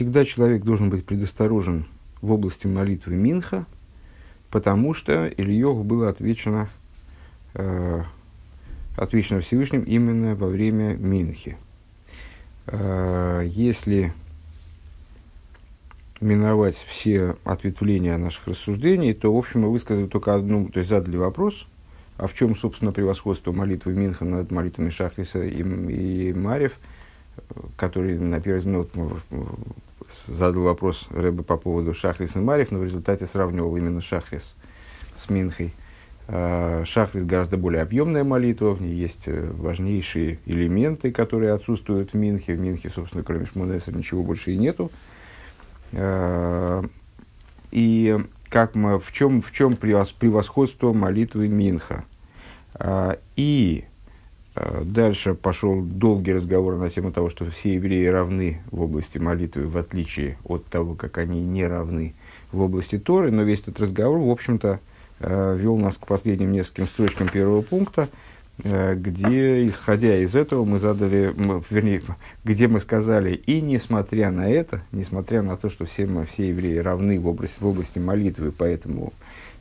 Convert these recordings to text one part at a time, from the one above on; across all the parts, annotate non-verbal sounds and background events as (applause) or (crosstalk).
всегда человек должен быть предосторожен в области молитвы Минха, потому что Ильеву было отвечено, э, отвечено Всевышним именно во время Минхи. Э, если миновать все ответвления наших рассуждений, то, в общем, мы высказали только одну, то есть задали вопрос, а в чем, собственно, превосходство молитвы Минха над молитвами Шахриса и, и Марев, который, на первый взгляд, ну, задал вопрос Рэбе по поводу Шахрис и Марев, но в результате сравнивал именно Шахрис с Минхой. А, Шахрис гораздо более объемная молитва, в ней есть э, важнейшие элементы, которые отсутствуют в Минхе. В Минхе, собственно, кроме Шмунеса ничего больше и нету. А, и как мы, в чем, в чем превосходство молитвы Минха? А, и дальше пошел долгий разговор на тему того, что все евреи равны в области молитвы, в отличие от того, как они не равны в области Торы. Но весь этот разговор, в общем-то, вел нас к последним нескольким строчкам первого пункта, Э, где, исходя из этого, мы задали, вернее, (laughs) где мы сказали, и несмотря на это, несмотря на то, что все, мы, все евреи равны в области, в области молитвы, поэтому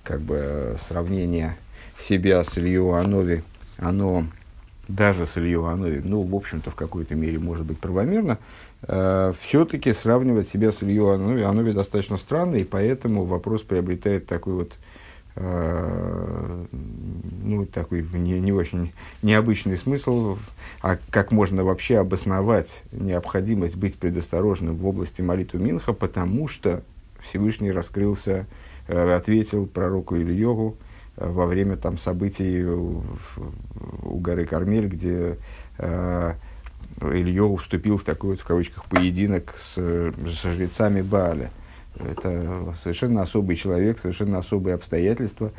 как бы сравнение себя с Илью Анови, оно даже с Илью Анови, ну, в общем-то, в какой-то мере может быть правомерно, э, все-таки сравнивать себя с Илью Анови, Анови достаточно странно, и поэтому вопрос приобретает такой вот Э, ну, такой не, не очень необычный смысл, а как можно вообще обосновать необходимость быть предосторожным в области молитвы Минха, потому что Всевышний раскрылся, э, ответил пророку Ильеву во время там событий у, горы Кармель, где э, Ильеву вступил в такой вот, в кавычках, поединок с, с жрецами Бааля. Это совершенно особый человек, совершенно особые обстоятельства.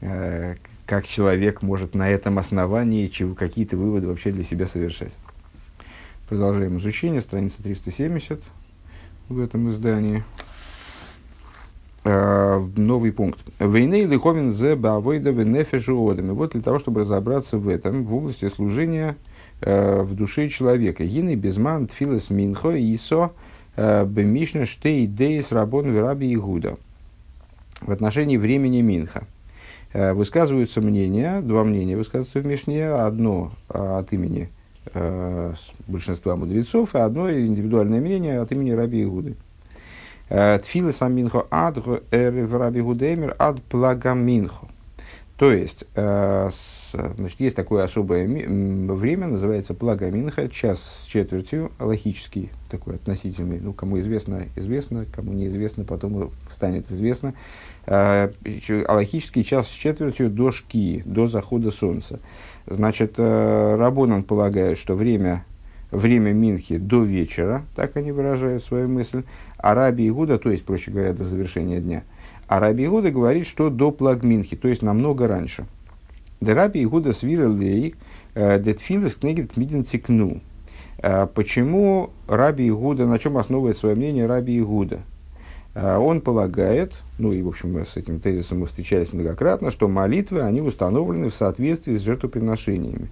Э, как человек может на этом основании какие-то выводы вообще для себя совершать. Продолжаем изучение, страница 370 в этом издании. Uh, новый пункт. Войны лиховин зе бавойда венефежу И вот для того, чтобы разобраться в этом, в области служения uh, в душе человека. Гины безман тфилес минхо исо Э, Бемишна штей дейс рабон вераби Игуда. В отношении времени Минха. Э, высказываются мнения, два мнения высказываются в Мишне. Одно э, от имени большинства мудрецов, и одно индивидуальное мнение от имени Раби Игуды. Тфилы сам Минхо ад Раби Гудемер ад плагам Минхо. То есть, значит, есть такое особое время, называется плага Минха, час с четвертью, логический такой относительный, ну, кому известно, известно, кому неизвестно, потом станет известно. Э, аллахический час с четвертью до шки, до захода солнца. Значит, э, Рабонан полагает, что время, время Минхи до вечера, так они выражают свою мысль, а Раби Игуда, то есть, проще говоря, до завершения дня, а Раби Игуда говорит, что до плагминхи, то есть намного раньше. Раби Игуда свирал лей, э, детфилес кнегит мидин тикну. А почему Раби Игуда, на чем основывает свое мнение Раби Игуда? А он полагает, ну и, в общем, с этим тезисом мы встречались многократно, что молитвы, они установлены в соответствии с жертвоприношениями.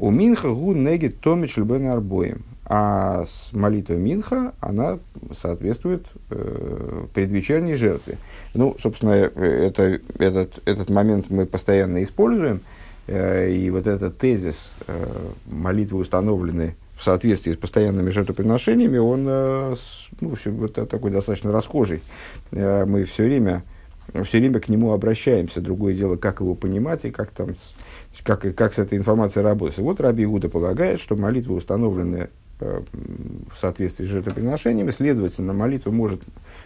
У Минха гу негит томич льбен арбоем. А с молитвой Минха, она соответствует э, предвечерней жертве. Ну, собственно, это, этот, этот момент мы постоянно используем. Э, и вот этот тезис э, молитвы установлены в соответствии с постоянными жертвоприношениями, он э, ну, все, вот такой достаточно расхожий. Э, мы все время, все время к нему обращаемся. Другое дело, как его понимать и как, там, как, как с этой информацией работать. Вот Раби Иуда полагает, что молитвы установлены э, в соответствии с жертвоприношениями, следовательно, молитва может,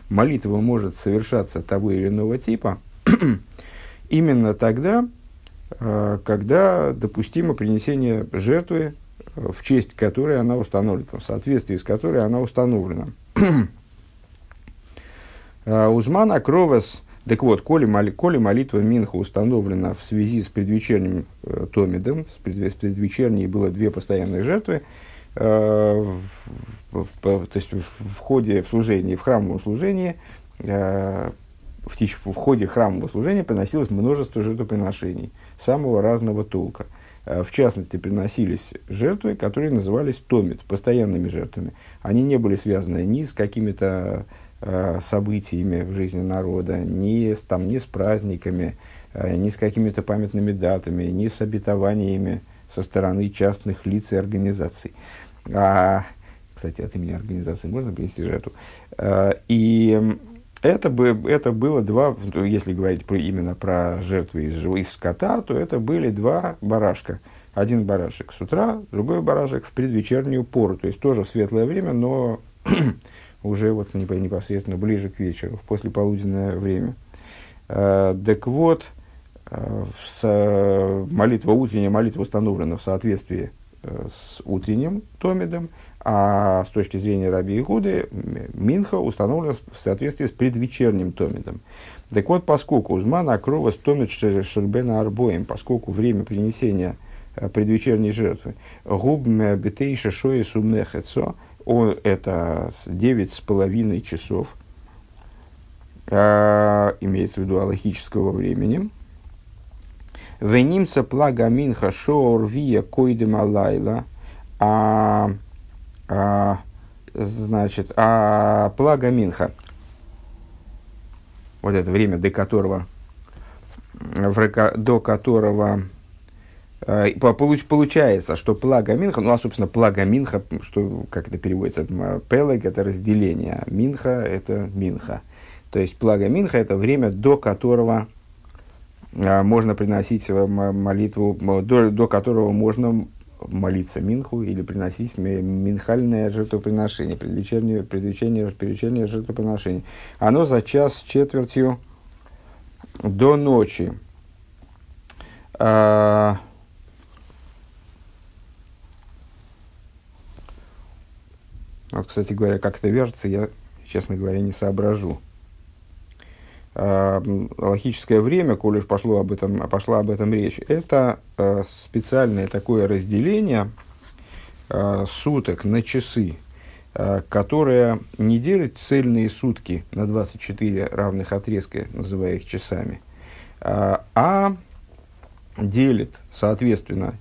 молитва может совершаться того или иного типа (clears throat) именно тогда, когда допустимо принесение жертвы в честь которой она установлена, в соответствии с которой она установлена. (clears throat) А, Узман Акровас, так вот, коли, моли, коли молитва Минха установлена в связи с предвечерним э, Томидом, с, пред, с предвечерней было две постоянные жертвы, э, в, в, в, то есть в, ходе в служении, в храмовом служении, э, в, в ходе храмового служения приносилось множество жертвоприношений самого разного толка – в частности, приносились жертвы, которые назывались томит, постоянными жертвами. Они не были связаны ни с какими-то событиями в жизни народа, ни там, ни с праздниками, ни с какими-то памятными датами, ни с обетованиями со стороны частных лиц и организаций. А, кстати, от имени организации можно принести жертву. А, и это, бы, это было два, если говорить про, именно про жертвы из, из скота, то это были два барашка. Один барашек с утра, другой барашек в предвечернюю пору, то есть тоже в светлое время, но уже вот непосредственно ближе к вечеру, в послеполуденное время. Э, так вот, с, молитва, утренняя молитва установлена в соответствии Э, с утренним томидом, а с точки зрения Раби Игуды Минха установлена в соответствии с предвечерним томидом. Так вот, поскольку Узмана Акрова томид Шербена Арбоем, поскольку время принесения э, предвечерней жертвы, губме бетейша шои сумехецо, это девять с половиной часов, а, имеется в виду аллахического времени, Венимца плага минха шоор вия койдем алайла. А, а, значит, а плага минха, вот это время, до которого, до которого Получается, что плага Минха, ну, а, собственно, плага Минха, что, как это переводится, Пелег – это разделение, Минха – это Минха. То есть, плага Минха – это время, до которого а, можно приносить э, молитву, до, до которого можно молиться Минху или приносить минхальное жертвоприношение, предвечернее, предвечернее, предвечернее жертвоприношение. Оно за час с четвертью до ночи. Вот, кстати говоря, как это вяжется, я, честно говоря, не соображу. А, логическое время, коли уж пошло об этом, пошла об этом речь, это а, специальное такое разделение а, суток на часы, которое не делит цельные сутки на 24 равных отрезка, называя их часами, а делит, соответственно,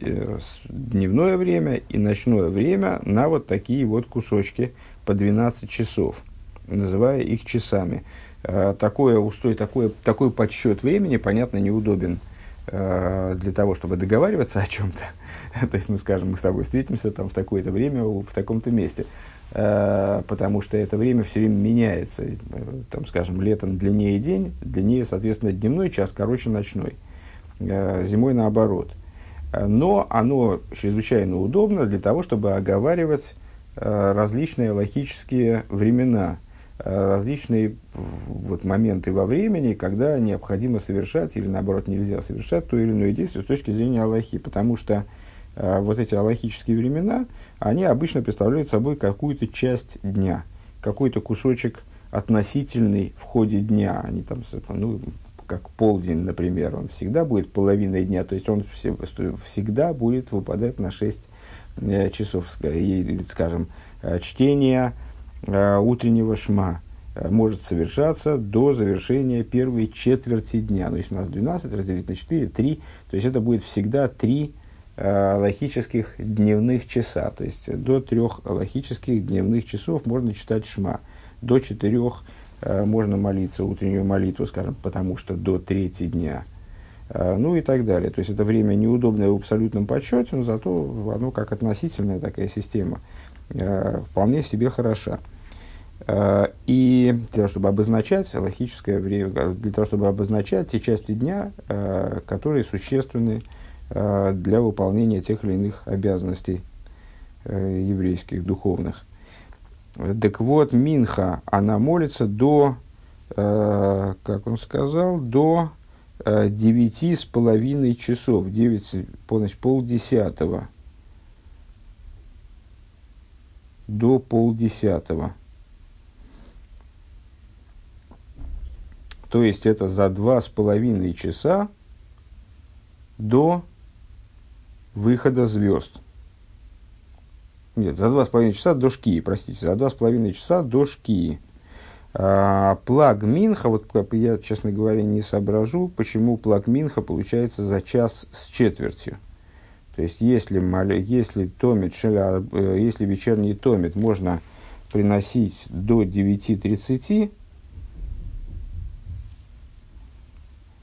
э, дневное время и ночное время на вот такие вот кусочки по 12 часов, называя их часами. Э, такое устой, такой, такой подсчет времени, понятно, неудобен э, для того, чтобы договариваться о чем-то. (laughs) То есть, мы скажем, мы с тобой встретимся там в такое-то время, в таком-то месте. Потому что это время все время меняется. Там, скажем, летом длиннее день, длиннее, соответственно, дневной час, короче, ночной. Зимой наоборот. Но оно чрезвычайно удобно для того, чтобы оговаривать различные логические времена – различные вот моменты во времени, когда необходимо совершать или наоборот нельзя совершать то или иное действие с точки зрения Аллахи, потому что э, вот эти аллахические времена, они обычно представляют собой какую-то часть дня, какой-то кусочек относительный в ходе дня, они там, ну, как полдень, например, он всегда будет половиной дня, то есть он все, всегда будет выпадать на 6 э, часов, или, скажем, э, чтение, Э, утреннего шма может совершаться до завершения первой четверти дня. Ну, если у нас 12 разделить на 4, 3, то есть это будет всегда 3 э, логических дневных часа. То есть до трех логических дневных часов можно читать шма. До четырех можно молиться утреннюю молитву, скажем, потому что до трети дня. Э, ну и так далее. То есть это время неудобное в абсолютном подсчете, но зато оно как относительная такая система – Э, вполне себе хороша. Э, и для того, чтобы обозначать логическое время, для того, чтобы обозначать те части дня, э, которые существенны для выполнения тех или иных обязанностей еврейских, духовных. Так вот, Минха, она молится до, как он сказал, до девяти с половиной часов, девять, полночь, полдесятого до полдесятого. То есть это за два с половиной часа до выхода звезд. Нет, за два с половиной часа до шкии, простите, за два с половиной часа до шкии. А, плаг Минха, вот я, честно говоря, не соображу, почему плаг Минха получается за час с четвертью. То есть, если, если, томит, э, если вечерний томит можно приносить до 9.30,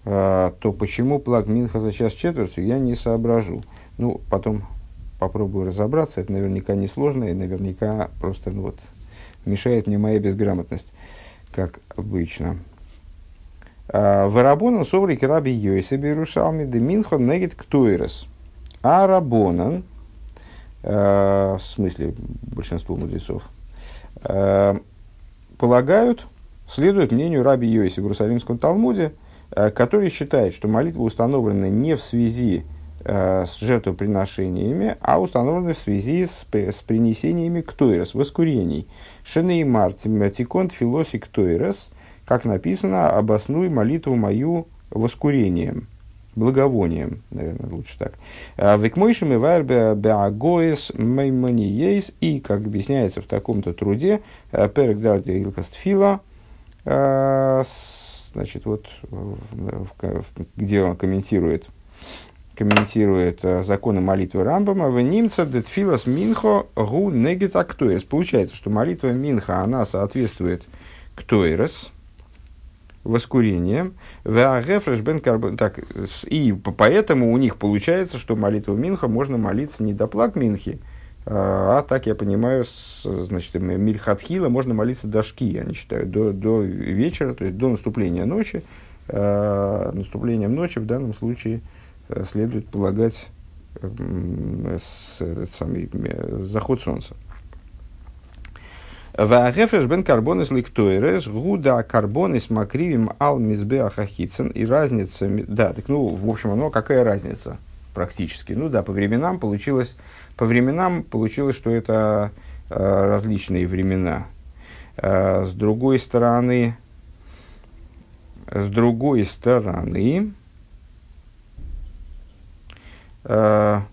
то почему плаг Минха за час четвертью, я не соображу. Ну, потом попробую разобраться. Это наверняка не сложно и наверняка просто ну, вот, мешает мне моя безграмотность, как обычно. Варабонан соврики раби Йойса Берушалми де Минхон негит ктуирес. А Рабонан, в смысле большинство мудрецов, полагают, следует мнению раби Йоси в Иерусалимском Талмуде, который считает, что молитва установлена не в связи э, с жертвоприношениями, а установлены в связи с, с принесениями ктойрос, воскурений. Шенеймар тиконт филоси ктойрос, как написано, обоснуй молитву мою воскурением, благовонием, наверное, лучше так. «А Векмойшим и варбе беагоис мейманиейс, и, как объясняется в таком-то труде, э, перек илкастфила, э, значит, вот, где он комментирует комментирует э, законы молитвы Рамбама, в немца детфилас минхо гу негит актуэрс. Получается, что молитва минха, она соответствует ктуэрс, воскурением. Так, и поэтому у них получается, что молитву Минха можно молиться не до плаг Минхи, а, а так я понимаю, с, значит, Мильхатхила можно молиться до шки, они считают, до, до вечера, то есть до наступления ночи. А, наступлением ночи в данном случае – Э, следует полагать с, самый, заход солнца. Ваагефреш бен карбонес ликтойрес гуда карбонес макривим ал мизбеахахицен. И разница, да, так ну, в общем, оно какая разница практически? Ну да, по временам получилось, по временам получилось, что это э, различные времена. Э, с другой стороны, с другой стороны, а,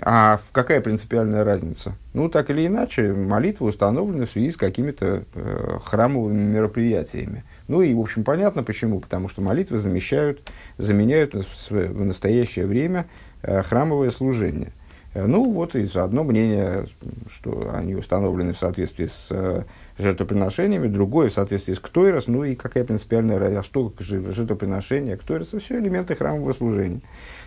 а какая принципиальная разница? Ну, так или иначе, молитва установлена в связи с какими-то э, храмовыми мероприятиями. Ну и, в общем, понятно почему. Потому что молитвы замещают, заменяют в настоящее время э, храмовое служение. Э, ну, вот и одно мнение, что они установлены в соответствии с э, жертвоприношениями, другое в соответствии с ктойрос, ну и какая принципиальная разница, а что жертвоприношение, ктойрос, все элементы храмового служения.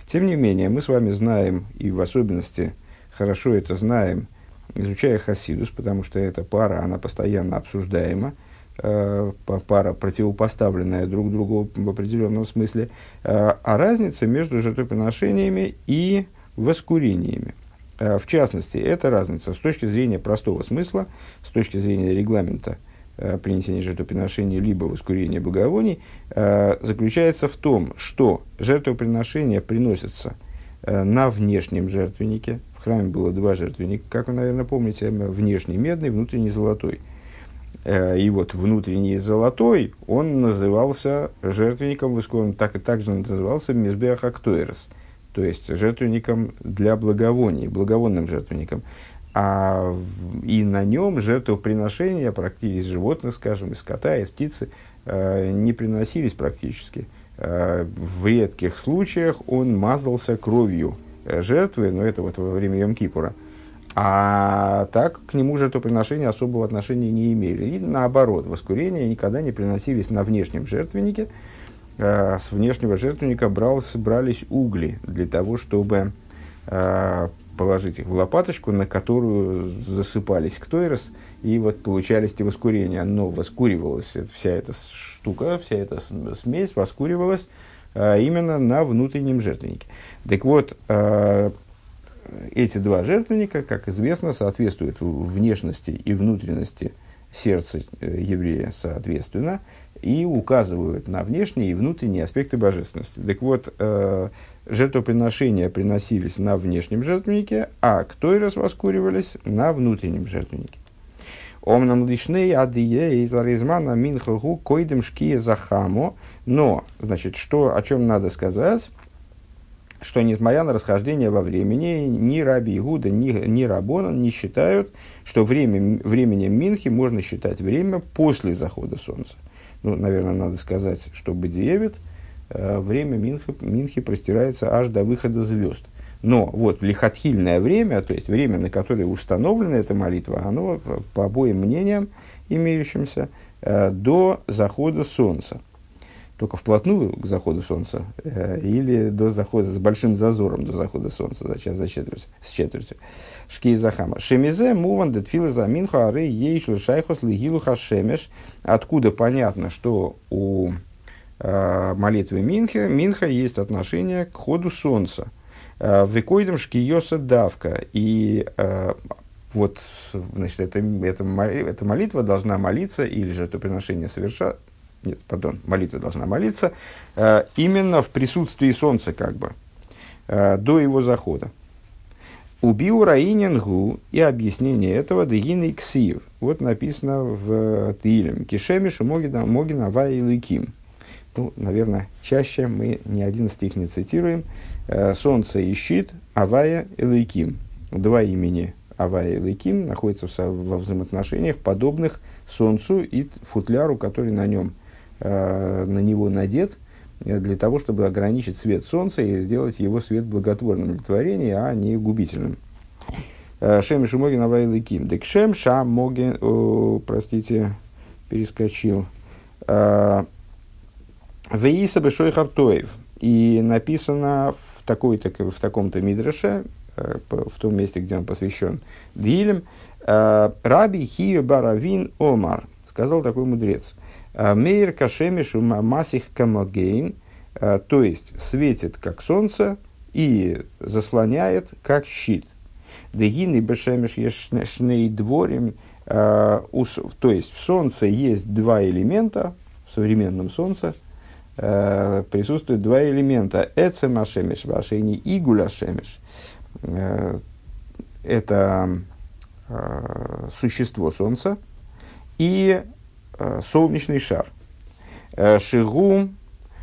Тем не менее, мы с вами знаем, и в особенности хорошо это знаем, изучая Хасидус, потому что эта пара, она постоянно обсуждаема, э, пара, противопоставленная друг другу в определенном смысле, э, а разница между жертвоприношениями и воскурениями. Э, в частности, эта разница с точки зрения простого смысла, с точки зрения регламента э, принесения жертвоприношений либо воскурения благовоний, э, заключается в том, что жертвоприношения приносятся на внешнем жертвеннике. В храме было два жертвенника, как вы, наверное, помните, внешний медный, внутренний золотой. И вот внутренний золотой, он назывался жертвенником, так и также назывался Мизбеах Актуэрс – то есть жертвенником для благовоний, благовонным жертвенником. А, и на нем жертвоприношения практически из животных, скажем, из скота, из птицы, э, не приносились практически. Э, в редких случаях он мазался кровью жертвы, но это вот во время Йом-Кипура. А так к нему жертвоприношения особого отношения не имели. И наоборот, воскурения никогда не приносились на внешнем жертвеннике, э, с внешнего жертвенника бралось, брались угли для того, чтобы э, положить их в лопаточку, на которую засыпались ктойрос, и вот получались те воскурения. Но воскуривалась вся эта штука, вся эта смесь воскуривалась э, именно на внутреннем жертвеннике. Так вот, эти два жертвенника, как известно, соответствуют внешности и внутренности сердца э, еврея соответственно – и указывают на внешние и внутренние аспекты божественности. Так вот, э, жертвоприношения приносились на внешнем жертвеннике, а ктойрос воскуривались на внутреннем жертвеннике. Омнам лишней адие из аризмана минхаху койдем шкие захамо. Но, значит, что, о чем надо сказать, что несмотря на расхождение во времени, ни Раби Игуда, ни, ни Рабона не считают, что время, временем Минхи можно считать время после захода солнца ну, наверное, надо сказать, что Бадиевит, э, время Минхи, Минхи простирается аж до выхода звезд. Но вот лихотхильное время, то есть время, на которое установлена эта молитва, оно, по обоим мнениям имеющимся, э, до захода солнца. Только вплотную к заходу солнца э, или до захода, с большим зазором до захода солнца, за час, за четверть, с четвертью. Шки Захама. Шемизе муван детфила за минху ары ейшлу шайхос лигилу хашемеш. Откуда понятно, что у э, молитвы Минха, Минха есть отношение к ходу солнца. Э, Векойдем шкиоса давка. И э, вот, значит, это, это, эта молитва должна молиться, или же это приношение совершать, нет, пардон, молитва должна молиться, э, именно в присутствии солнца, как бы, э, до его захода. Убил Раинингу и объяснение этого Дегин Ксив. Вот написано в Тилем. Кишемишу Могина, Могина Лыким. Ну, наверное, чаще мы ни один стих не цитируем. Э, Солнце и щит, Авая и. Два имени Авая и Лыким находятся во взаимоотношениях, подобных Солнцу и футляру, который на нем, э, на него надет, э, для того, чтобы ограничить свет Солнца и сделать его свет благотворным для творения, а не губительным. Шем Шумогин Авая и Лыким. Декшем Шам Моген, простите, перескочил. Веиса Бешой Хартоев. И написано в, такой-то, в таком-то мидреше, э, в том месте, где он посвящен Дилем, э, Раби Хию Баравин Омар, сказал такой мудрец, «Э, Мейр Кашемишу Масих Камогейн, то есть светит как солнце и заслоняет как щит. Дегины Бешемиш Ешней Дворим, то есть в солнце есть два элемента, в современном солнце – присутствуют два элемента. Эцем ашемеш, вашейни и гуляшемеш. Э, это существо Солнца и солнечный шар. Э, шигу,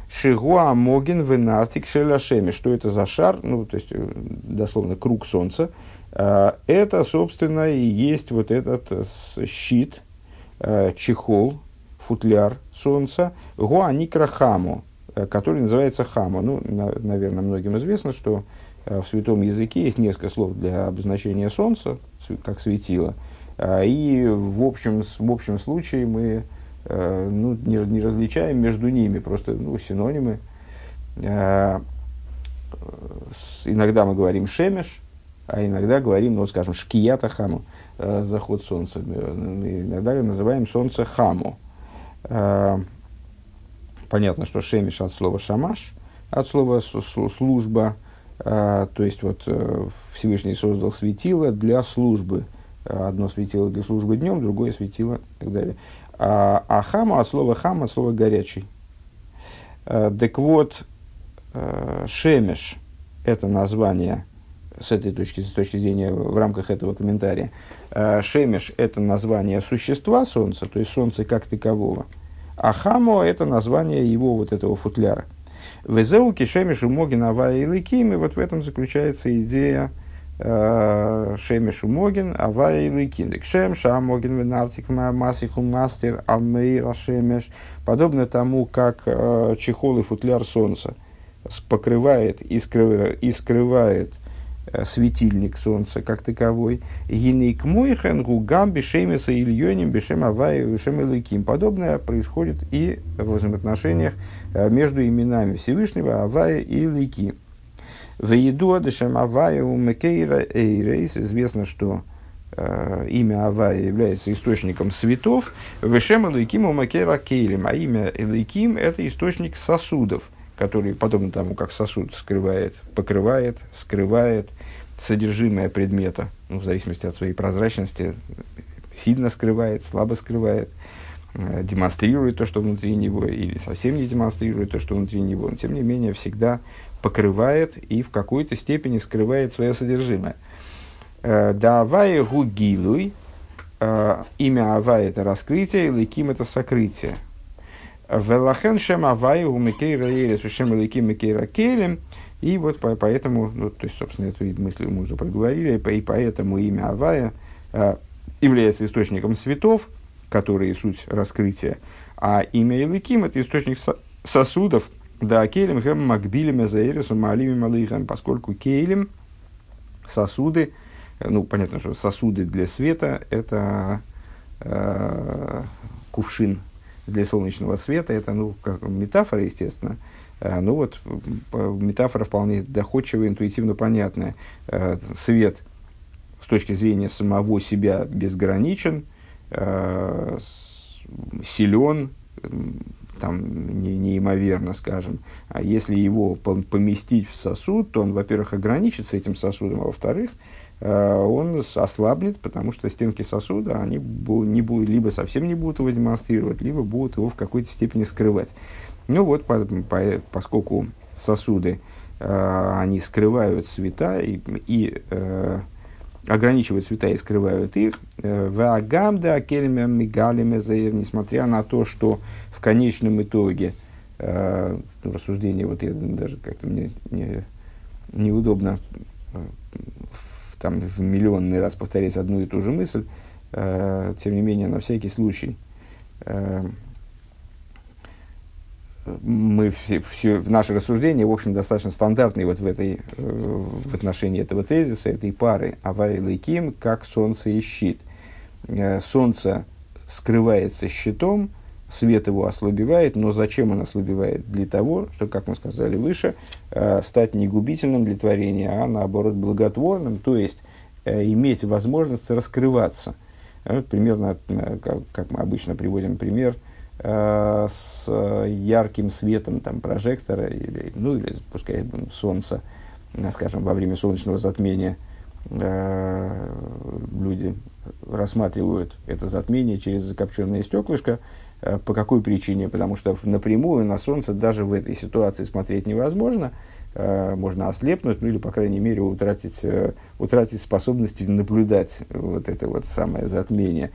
шигу амоген венартик шеляшеми. Что это за шар? Ну, то есть, э, дословно, круг Солнца. Э, это, собственно, и есть вот этот э, щит, э, чехол, футляр солнца, Гуаникра Хаму, э, который называется Хаму. Ну, на, наверное, многим известно, что э, в святом языке есть несколько слов для обозначения солнца, как светило. И в общем, в общем случае мы э, ну, не, не различаем между ними, просто ну, синонимы. А, иногда мы говорим шемеш, а иногда говорим, ну, скажем, шкията хаму, заход солнца. Иногда называем солнце хаму. Э, понятно, что шемиш от слова шамаш, от слова служба, э, то есть вот э, Всевышний создал светило для службы. Одно светило для службы днем, другое светило и так далее. А, а хама от слова хам, от слова горячий. Так вот, шемеш – это название с этой точки, с точки зрения в рамках этого комментария. Шемеш – это название существа Солнца, то есть Солнца как такового – а хамо – это название его вот этого футляра. Везеу кишемишу могин авая и ликим, и вот в этом заключается идея э, шемишу могин авая и ликим. Шем шам могин венартик масиху мастер алмейра шемеш. Подобно тому, как э, чехол и футляр солнца покрывает и скрывает, и скрывает Э, светильник солнца как таковой. Гинейк мойхен гугам бешемеса ильоним бешем авай бешем илыким. Подобное происходит и в взаимоотношениях между именами Всевышнего Авая и Лики. В еду дешем Авая у Мекейра Эйрейс. Известно, что э, имя Авая является источником светов. Вешем Элейким у Макера Кейлем, а имя Элейким это источник сосудов который, подобно тому, как сосуд скрывает, покрывает, скрывает содержимое предмета, ну, в зависимости от своей прозрачности, сильно скрывает, слабо скрывает, э, демонстрирует то, что внутри него, или совсем не демонстрирует то, что внутри него, но тем не менее всегда покрывает и в какой-то степени скрывает свое содержимое. Э, да авая гугилуй, э, имя Авая это раскрытие, или ким это сокрытие. Велахен шем авай у микейра ерес, шем элики микейра келем. И вот по, поэтому, ну, то есть, собственно, эту мысль мы уже проговорили, и поэтому имя Авая э, является источником светов, которые суть раскрытия, а имя Илыким – это источник сосудов, да, Кейлем, Хэм, Макбилем, Эзаэрису, Маалим и Малыхам, поскольку Кейлем сосуды, ну, понятно, что сосуды для света – это э, кувшин для солнечного света, это, ну, как метафора, естественно, э, ну вот, метафора вполне доходчивая, интуитивно понятная. Э, свет с точки зрения самого себя безграничен, э, силен, там, не, неимоверно, скажем. А если его поместить в сосуд, то он, во-первых, ограничится этим сосудом, а во-вторых, э, он ослабнет, потому что стенки сосуда, они не будут, либо совсем не будут его демонстрировать, либо будут его в какой-то степени скрывать. Ну вот, по, по, поскольку сосуды, э, они скрывают цвета и, и э, ограничивают цвета и скрывают их, э, вагамда акельмя мигалиме несмотря на то, что в конечном итоге, э, ну, рассуждение, вот я даже как-то мне не, неудобно э, там в миллионный раз повторять одну и ту же мысль, э, тем не менее, на всякий случай, э, мы все, все, наши рассуждения, в общем, достаточно стандартные вот в, этой, э, в отношении этого тезиса, этой пары Авай Лейким, как солнце и щит. Э, солнце скрывается щитом, свет его ослабевает, но зачем он ослабевает? Для того, что, как мы сказали выше, э, стать не губительным для творения, а наоборот благотворным, то есть иметь возможность раскрываться. Примерно, как мы обычно приводим пример – Э, с ярким светом там, прожектора, или, ну или пускай солнца, э, скажем, во время солнечного затмения э, люди рассматривают это затмение через закопченное стеклышко. Э, по какой причине? Потому что напрямую на солнце даже в этой ситуации смотреть невозможно – Э, можно ослепнуть, ну или, по крайней мере, утратить, э, утратить способность наблюдать вот это вот самое затмение.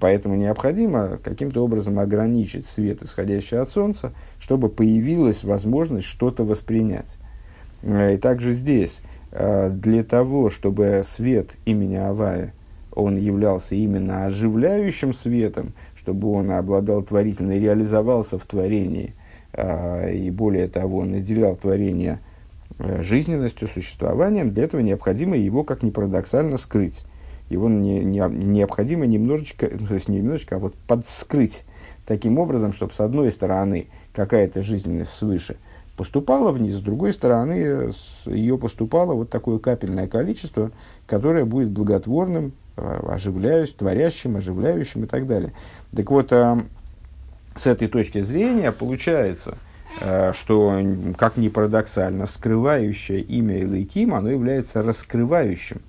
Поэтому необходимо каким-то образом ограничить свет, исходящий от Солнца, чтобы появилась возможность что-то воспринять. Э, и также здесь, для того, чтобы свет имени Авая, он являлся именно оживляющим светом, чтобы он обладал творительной, реализовался в творении, и более того, наделял творение – Э, жизненностью, существованием, для этого необходимо его, как ни парадоксально, скрыть. Его не, не, необходимо немножечко, ну, то есть не немножечко, а вот подскрыть таким образом, чтобы с одной стороны какая-то жизненность свыше поступала вниз, с другой стороны ее поступало вот такое капельное количество, которое будет благотворным, э, оживляющим, творящим, оживляющим и так далее. Так вот, э, с этой точки зрения получается – Э, что, как ни парадоксально, скрывающее имя Илайким, оно является раскрывающим.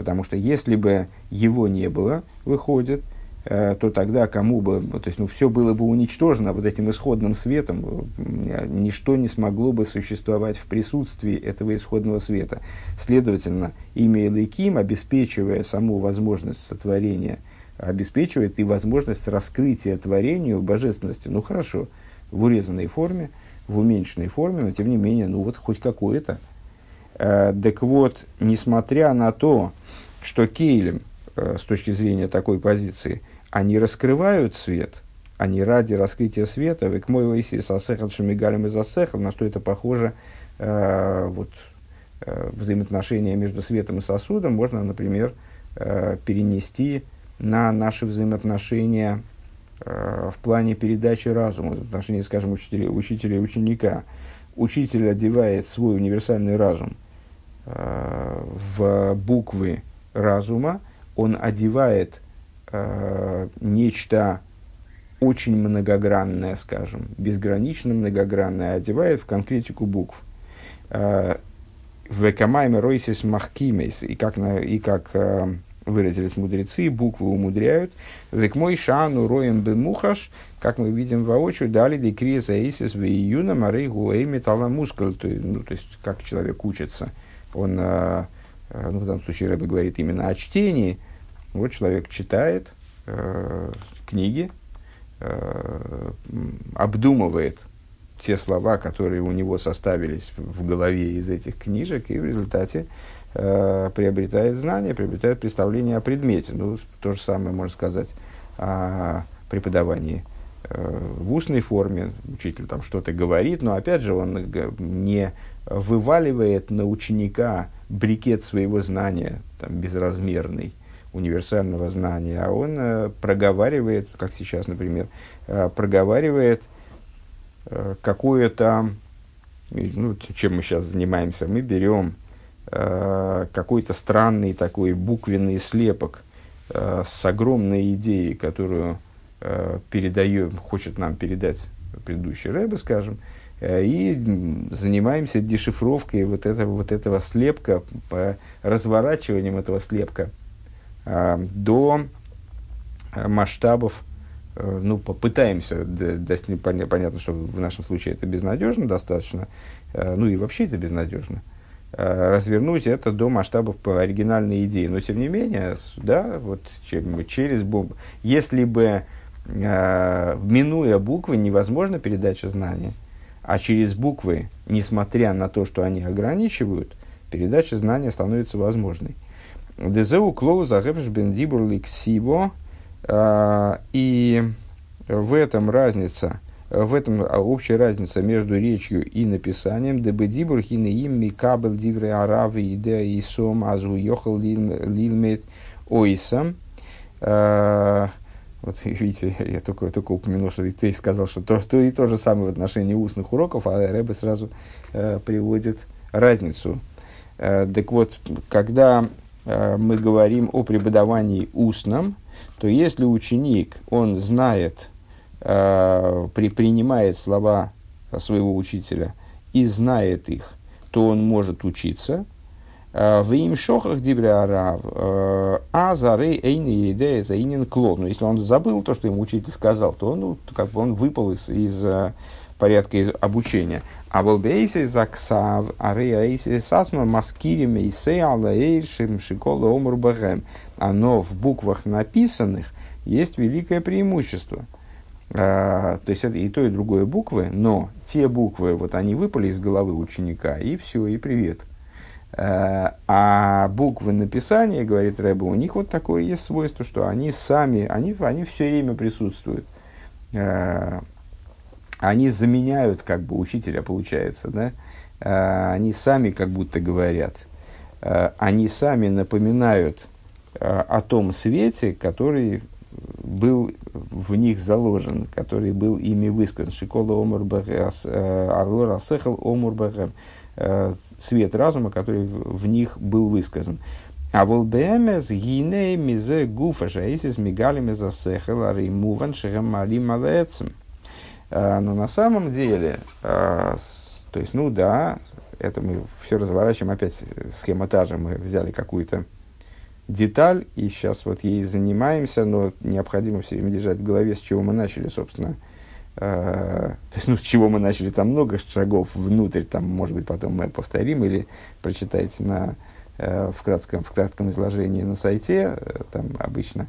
Потому что если бы его не было, выходит, э, то тогда кому бы, то есть ну, все было бы уничтожено вот этим исходным светом, э, ничто не смогло бы существовать в присутствии этого исходного света. Следовательно, имя Илайким, обеспечивая саму возможность сотворения, обеспечивает и возможность раскрытия творению божественности. Ну хорошо, в урезанной форме, в уменьшенной форме, но тем не менее, ну вот хоть какое-то. Э, так вот, несмотря на то, что Кейлем, э, с точки зрения такой позиции, они раскрывают свет, они ради раскрытия света, век мой лайси сасехал шамигалем и засехал, на что это похоже, э, вот, э, взаимоотношения между светом и сосудом можно, например, э, перенести на наши взаимоотношения в плане передачи разума, в отношении, скажем, учителя, учителя и ученика. Учитель одевает свой универсальный разум э, в буквы разума, он одевает э, нечто очень многогранное, скажем, безгранично многогранное, одевает в конкретику букв. Э, в Экамайме Ройсис Махкимейс, и как, и как э, выразились мудрецы, буквы умудряют. Век мой шану роем бемухаш, как мы видим воочию, дали декриза эйсис в июна мары гуэй металла мускул. То, ну, то есть, как человек учится. Он, э, ну, в данном случае Рэбе говорит именно о чтении. Вот человек читает э, книги, э, обдумывает те слова, которые у него составились в голове из этих книжек, и в результате приобретает знания, приобретает представление о предмете. Ну, то же самое можно сказать о преподавании э, в устной форме. Учитель там что-то говорит, но опять же он не вываливает на ученика брикет своего знания, там, безразмерный, универсального знания, а он э, проговаривает, как сейчас, например, э, проговаривает э, какое-то, ну, чем мы сейчас занимаемся, мы берем э, какой-то странный такой буквенный слепок э, с огромной идеей, которую э, передаем, хочет нам передать предыдущий рэбе, скажем, э, и занимаемся дешифровкой вот этого, вот этого слепка, разворачиванием этого слепка до масштабов, ну, попытаемся достичь, понятно, что в нашем случае это безнадежно достаточно, ну и вообще это безнадежно, развернуть это до масштабов по оригинальной идее. Но, тем не менее, да, вот чем, через бомбу. Если бы э, минуя буквы, невозможно передача знания, а через буквы, несмотря на то, что они ограничивают, передача знания становится возможной. Дезеу клоуза бендибур ликсиво, а, и в этом разница, в этом общая разница между речью и написанием. Дебедибур хинеим микабел дивре аравы идея и сом азу йохал лилмет ойсам. А, вот (laughs) видите, я только, только упомянул, что ты сказал, что то, то и то же самое в отношении устных уроков, а Рэбе сразу э, приводит разницу. Э, так вот, когда э, мы говорим о преподавании устном, то если ученик, он знает, э, при, принимает слова своего учителя и знает их, то он может учиться – Э, в им шохах дибрярав, э, а зары эйни идея заинен клон. Но если он забыл то, что ему учитель сказал, то он, ну, как бы он выпал из, из э, порядка из обучения. А волбейси заксав, ареяйси сасма маскириме и сеялаэйшим шикола омурбагэм. Оно в буквах написанных есть великое преимущество. Uh, то есть это и то, и другое буквы, но те буквы, вот они выпали из головы ученика, и все, и привет. Э, а буквы написания, говорит Рэба, у них вот такое есть свойство, что они сами, они, они все время присутствуют. Э, они заменяют как бы учителя, получается, да? Они сами как будто говорят. Они сами напоминают о том свете, который был в них заложен, который был ими высказан. Шикола омур арлор асехал омур Э, свет разума, который в них был высказан. А волбемес гиней мизе гуфа шаисис мигалими засехал аримуван шехамали малецем. Э, но на самом деле, э, то есть, ну да, это мы все разворачиваем, опять схема та же, мы взяли какую-то деталь, и сейчас вот ей занимаемся, но необходимо все время держать в голове, с чего мы начали, собственно, то есть, ну, с чего мы начали, там много шагов внутрь, там, может быть, потом мы повторим или прочитайте на, э, в, кратком, в кратком изложении на сайте, э, там обычно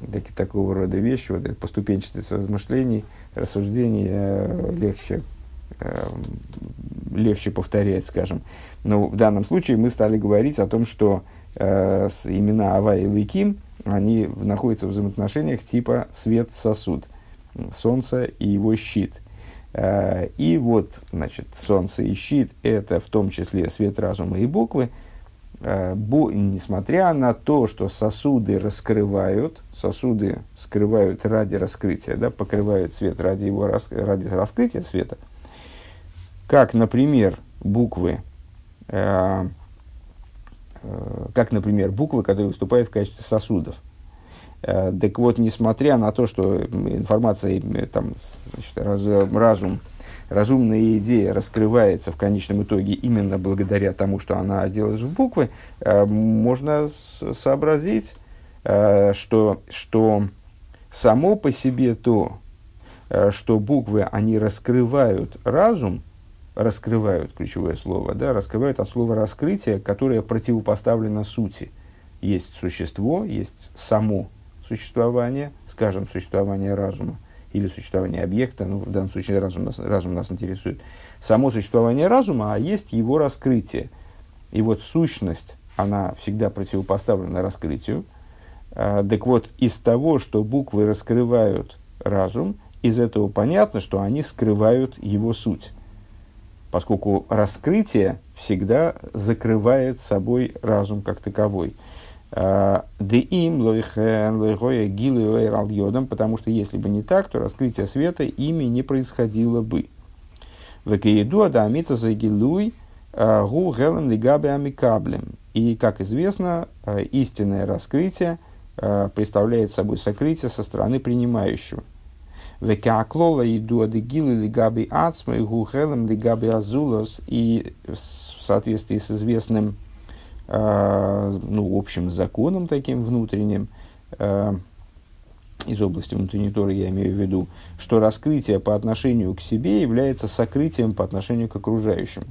такие, такого рода вещи, вот эта поступенчатость размышлений, рассуждений э, легче, легче повторять, скажем. Но в данном случае мы стали говорить о том, что э, имена Ава и Лыким, они находятся в взаимоотношениях типа свет-сосуд Солнце и его щит. Э, и вот, значит, Солнце и щит – это в том числе свет разума и буквы, э, несмотря на то, что сосуды раскрывают, сосуды скрывают ради раскрытия, да, покрывают свет ради, его, ради раскрытия света, как, например, буквы, э, как, например, буквы, которые выступают в качестве сосудов – Э, так вот, несмотря на то, что информация, э, там, значит, раз, разум, разумная идея раскрывается в конечном итоге именно благодаря тому, что она оделась в буквы, э, можно сообразить, что, что само по себе то, что буквы, они раскрывают разум, раскрывают, ключевое слово, да, раскрывают от слова раскрытие, которое противопоставлено сути. Есть существо, есть само существования, скажем, существование разума или существование объекта, ну, в данном случае разум нас, разум нас интересует, само существование разума, а есть его раскрытие. И вот сущность, она всегда противопоставлена раскрытию. А, так вот, из того, что буквы раскрывают разум, из этого понятно, что они скрывают его суть. Поскольку раскрытие всегда закрывает собой разум как таковой. А, Де им гилу потому что если бы не так, то раскрытие света ими не происходило бы. Векееду адамита загилуй а, гу гелем лигаби амикаблем. И, как известно, а, истинное раскрытие представляет собой сокрытие со стороны принимающего. Векеаклола иду адегилу лигаби ацма и гу гелем лигаби азулос. И в соответствии с известным ну, общим законом таким внутренним, из области внутренней торы я имею в виду, что раскрытие по отношению к себе является сокрытием по отношению к окружающим.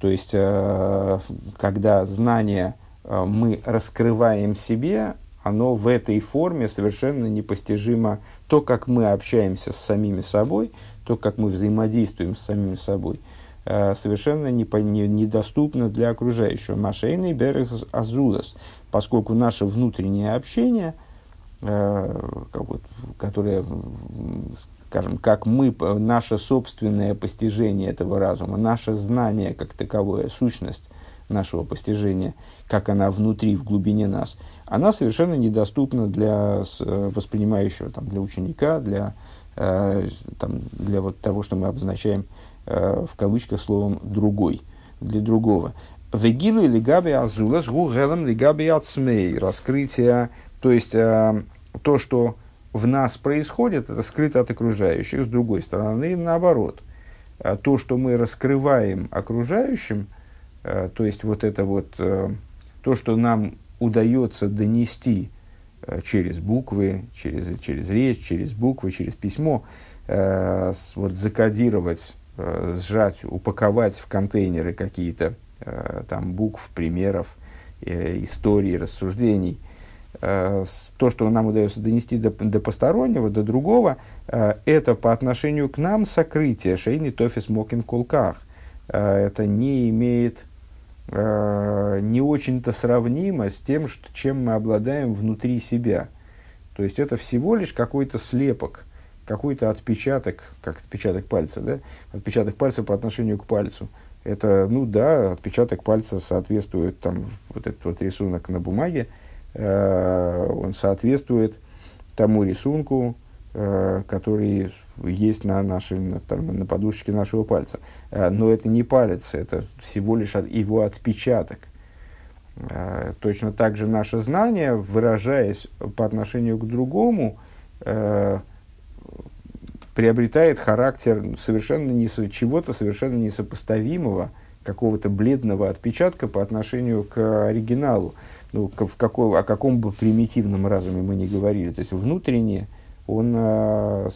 То есть, э, когда знание мы раскрываем себе, оно в этой форме совершенно непостижимо. То, как мы общаемся с самими собой, то, как мы взаимодействуем с самими собой, э, совершенно не, не, недоступно для окружающего. Машейный берег азулас, поскольку наше внутреннее общение – Э, которая, скажем, как мы, наше собственное постижение этого разума, наше знание как таковое, сущность нашего постижения, как она внутри, в глубине нас, она совершенно недоступна для э, воспринимающего, там, для ученика, для, э, там, для вот того, что мы обозначаем в кавычках словом «другой», для другого. Вегилу или габи азулас гу гелем ли габи ацмей. Раскрытие то есть, э, то, что в нас происходит, это скрыто от окружающих. С другой стороны, наоборот. Э, то, что мы раскрываем окружающим, э, то есть вот это вот, э, то, что нам удается донести э, через буквы, через, через речь, через буквы, через письмо, э, вот закодировать, э, сжать, упаковать в контейнеры какие-то э, там букв, примеров, э, историй, рассуждений – Э, то, что нам удается донести до, до постороннего, до другого, э, это по отношению к нам сокрытие шейни тофис мокин кулках. Э, это не имеет, не очень-то сравнимо с тем, что, чем мы обладаем внутри себя. То есть это всего лишь какой-то слепок, какой-то отпечаток, как отпечаток пальца, да? Отпечаток пальца по отношению к пальцу. Это, ну да, отпечаток пальца соответствует там вот этот вот рисунок на бумаге, Э, он соответствует тому рисунку, э, который есть на, нашей, на, там, на подушечке нашего пальца. Э, но это не палец, это всего лишь его отпечаток. Точно так же наше знание, выражаясь по отношению к другому, приобретает характер совершенно не, чего-то совершенно несопоставимого, какого-то бледного отпечатка по отношению к оригиналу ну, в какой, о каком бы примитивном разуме мы не говорили, то есть внутренне он, э,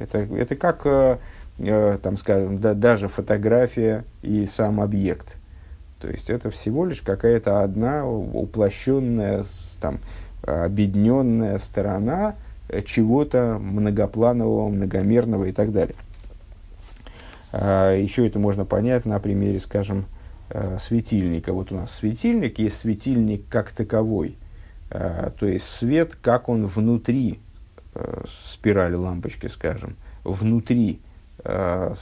это, это как, э, э, там, скажем, да, даже фотография и сам объект. То есть это всего лишь какая-то одна уплощенная, там, объединенная сторона чего-то многопланового, многомерного и так далее. А, еще это можно понять на примере, скажем, э, светильника. Вот у нас светильник, есть светильник как таковой, э, то есть свет, как он внутри э, спирали лампочки, скажем, внутри э,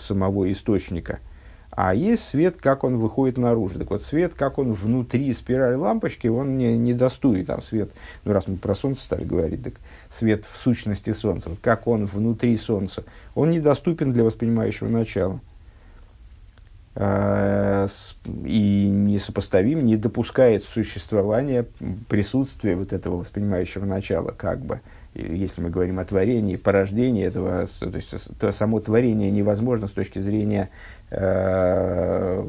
самого источника. А есть свет, как он выходит наружу. Так вот, свет, как он внутри спирали лампочки, он не, недоступен. Там свет, ну раз мы про солнце стали говорить, так свет в сущности солнца, вот как он внутри солнца, он недоступен для воспринимающего начала. Э, и несопоставим, не допускает существования присутствия вот этого воспринимающего начала, как бы, если мы говорим о творении, порождении этого, то есть то само творение невозможно с точки зрения э,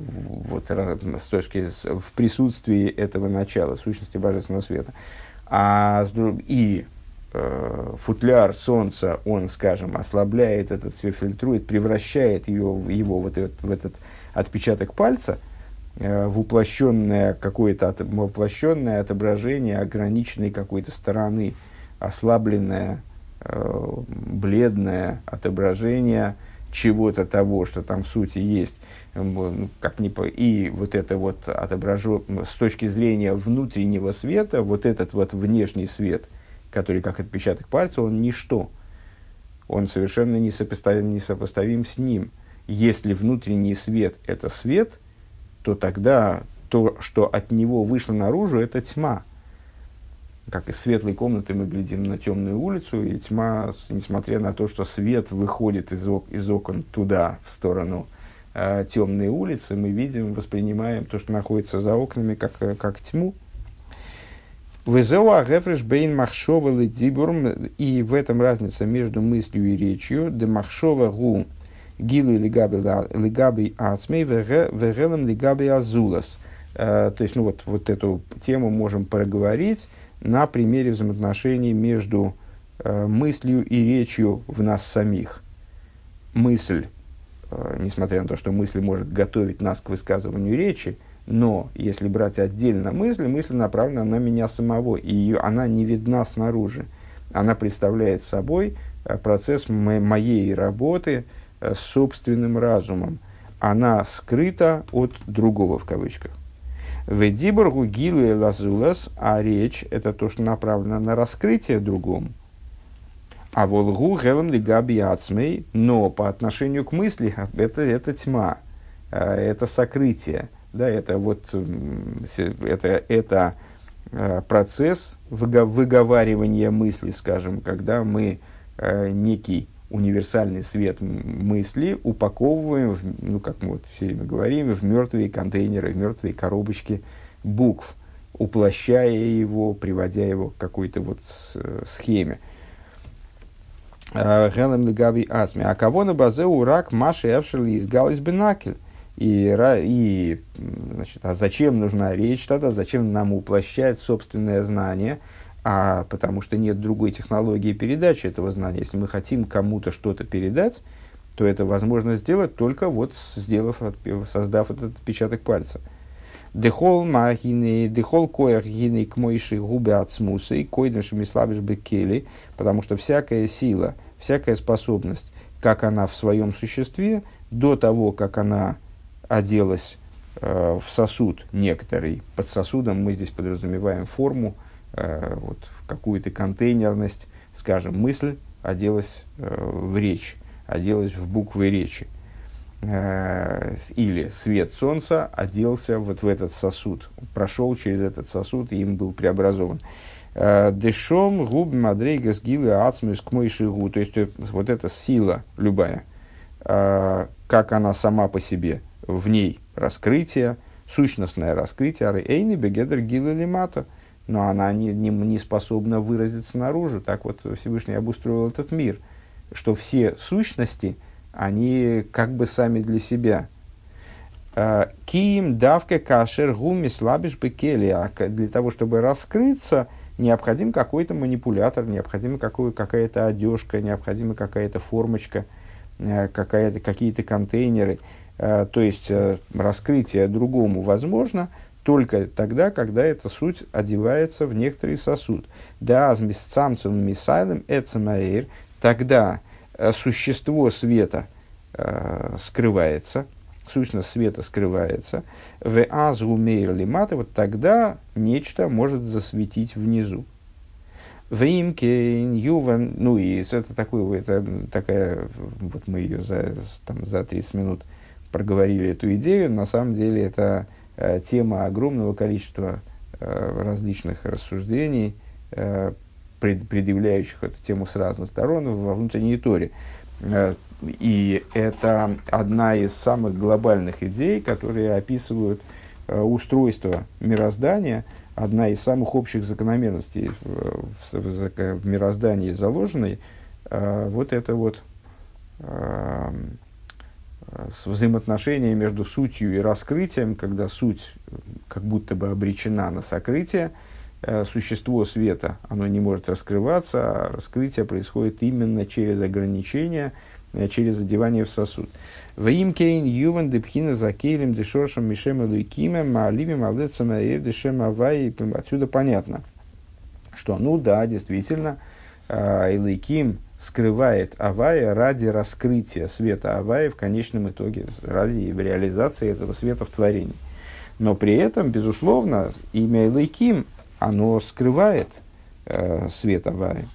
вот, с точки в присутствии этого начала, сущности божественного света. А и э, футляр солнца, он, скажем, ослабляет этот свет, фильтрует, превращает его, его вот этот, в этот отпечаток пальца э, в уплощенное какое-то воплощенное отображение ограниченной какой-то стороны, ослабленное, э, бледное отображение чего-то того, что там в сути есть, ну, как не по... и вот это вот отображено с точки зрения внутреннего света, вот этот вот внешний свет, который как отпечаток пальца, он ничто, он совершенно несопоставим, несопоставим с ним – Если внутренний свет – это свет, то тогда то, что от него вышло наружу, это тьма. Как из светлой комнаты мы глядим на темную улицу, и тьма, несмотря на то, что свет выходит из, ок- из окон туда, в сторону э, темной улицы, мы видим, воспринимаем то, что находится за окнами, как, э, как тьму. Везеуа гефреш бейн махшова дибурм, и в этом разница между мыслью и речью, де махшова гу гилу лигаби ацмей вегелем лигаби азулас. Э, то есть, ну вот, вот эту тему можем проговорить на примере взаимоотношений между э, мыслью и речью в нас самих. Мысль, э, несмотря на то, что мысль может готовить нас к высказыванию речи, но если брать отдельно мысль, мысль направлена на меня самого, и ее, она не видна снаружи. Она представляет собой э, процесс моей работы с собственным разумом. Она скрыта от другого в кавычках. Ведиборгу гилу и лазулас, а речь – это то, что направлено на раскрытие другому. А волгу гелем лигаби ацмей, но по отношению к мысли (laughs) это, это тьма, э, это сокрытие – да, это вот это, это э, процесс выговаривания мысли, скажем, когда мы э, некий универсальный свет мысли упаковываем, в, ну, как мы вот все время говорим, в мертвые контейнеры, в мертвые коробочки букв, уплощая его, приводя его к какой-то вот э, схеме. Гелем легави асми. А кого на базе урак маши эвшели из галис бенакель. И, и значит, а зачем нужна речь тогда, зачем нам уплощать собственное знание, а потому что нет другой технологии передачи этого знания. Если мы хотим кому-то что-то передать, то это возможно сделать только вот сделав, создав этот отпечаток пальца. Дехол махины, дехол коях гины к моиши губы от смуса и койдем шмислабиш бекели, потому что всякая сила, всякая способность, как она в своем существе, до того, как она оделась э, в сосуд некоторый. Под сосудом мы здесь подразумеваем форму, э, вот, какую-то контейнерность, скажем, мысль оделась э, в речь, оделась в буквы речи. Э, или свет солнца оделся вот в этот сосуд, прошел через этот сосуд и им был преобразован. Дешом губ мадрейгас гилы ацмюс к шигу. То есть, вот эта сила любая, как она сама по себе – в ней раскрытие, сущностное раскрытие, эйни бегедер гила лимата, но она не, не, не способна выразиться наружу. Так вот Всевышний обустроил этот мир, что все сущности, они как бы сами для себя. А, Киим давка кашер гуми слабиш бекели. А для того, чтобы раскрыться, необходим какой-то манипулятор, необходима какая-то одежка, необходима какая-то формочка, э, какая-то, какие-то контейнеры. Э, то есть э, раскрытие другому возможно только тогда, когда эта суть одевается в некоторый сосуд. Да, с мисцамцем мисайлем эцемаэр, тогда э, существо света скрывается, сущность света скрывается, в азумейр лимата, вот тогда нечто может засветить внизу. В имке юван, ну и это такой, это такая, вот мы ее за, там, за 30 минут проговорили эту идею. На самом деле это э, тема огромного количества э, различных рассуждений, э, пред, предъявляющих эту тему с разных сторон во внутренней торе. Э, и это одна из самых глобальных идей, которые описывают э, устройство мироздания, одна из самых общих закономерностей в, в, в, мироздании заложенной. Э, вот это вот э, с взаимоотношения между сутью и раскрытием, когда суть э, как будто бы обречена на сокрытие, э, существо света, оно не может раскрываться, а раскрытие происходит именно через ограничения, э, через одевание в сосуд. Ваим кейн юван депхина за кейлем дешоршем мишем луикимем маалимем алецам аир дешем авай. Отсюда понятно, что, ну да, действительно, Илайким скрывает Авая ради раскрытия света Авая в конечном итоге, ради реализации этого света в творении. Но при этом, безусловно, имя Элайким, оно скрывает э, свет Авая.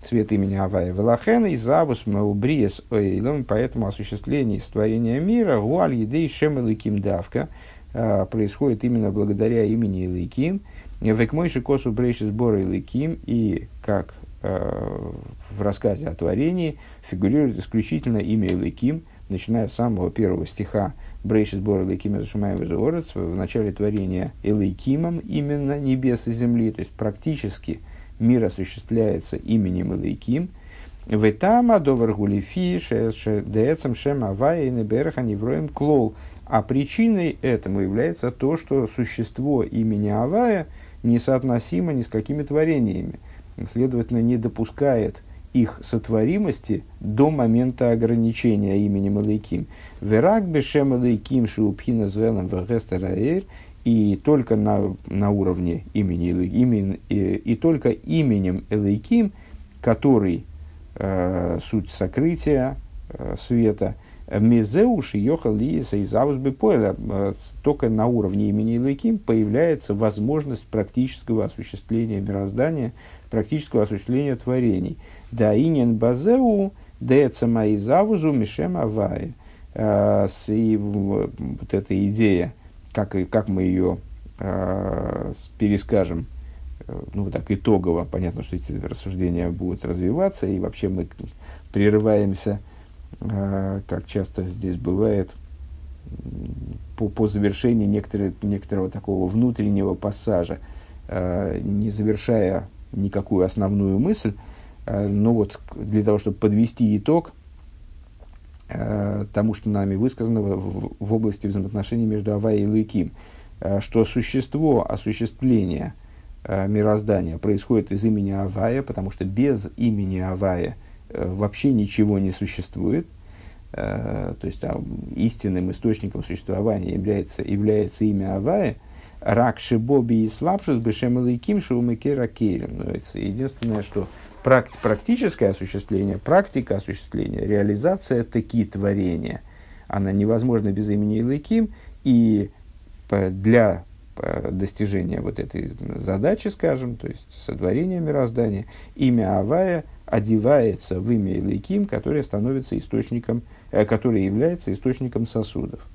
цвет имени Авая Велахен и Завус Маубриес Оэйлом, поэтому осуществление творения мира Гуаль Едей Шем Элыким Давка а, происходит именно благодаря имени Элыким, Векмойши Косу Брейши Сбора Элыким, и как в рассказе о творении фигурирует исключительно имя Элыким, начиная с самого первого стиха Брейши Сбора Элыким Зашумаем в начале творения Элыкимом, именно небес и земли, то есть практически – мир осуществляется именем Илайким, Ветама довар гулифи децам шем авая и небераха невроем клол. А причиной этому является то, что существо имени Авая несоотносимо ни с какими творениями. Следовательно, не допускает их сотворимости до момента ограничения именем Элейким. Верак бешем Элейким шиупхина звелом вегестера и только на, на уровне имени имен, и, и только именем Элейким, который э, суть сокрытия э, света, Мезеуш и Йохал Лиеса и Завусбы Пойля, э, только на уровне имени Элейким появляется возможность практического осуществления мироздания, практического осуществления творений. Да инин базеу децама и завузу мишем авае. Э, и вот эта идея как, как мы ее э, перескажем, ну, так итогово, понятно, что эти рассуждения будут развиваться, и вообще мы прерываемся, как часто здесь бывает, по, по завершении некоторого, некоторого такого внутреннего пассажа, э, не завершая никакую основную мысль, э, но вот для того, чтобы подвести итог, э, тому, что нами высказано в, в области взаимоотношений между Авай и Луиким, э, что существо осуществления э, мироздания происходит из имени Авая, потому что без имени Авая э, вообще ничего не существует. Э, то есть а, истинным источником существования является, является имя Авая. Рак Шибоби и Слабшус Бешем Луиким Шумекера Керем. Единственное, что практическое осуществление, практика осуществления, реализация таки творения, она невозможна без имени Илыким, и для достижения вот этой задачи, скажем, то есть сотворения мироздания, имя Авая одевается в имя Илыким, которое становится источником, э, которое является источником сосудов.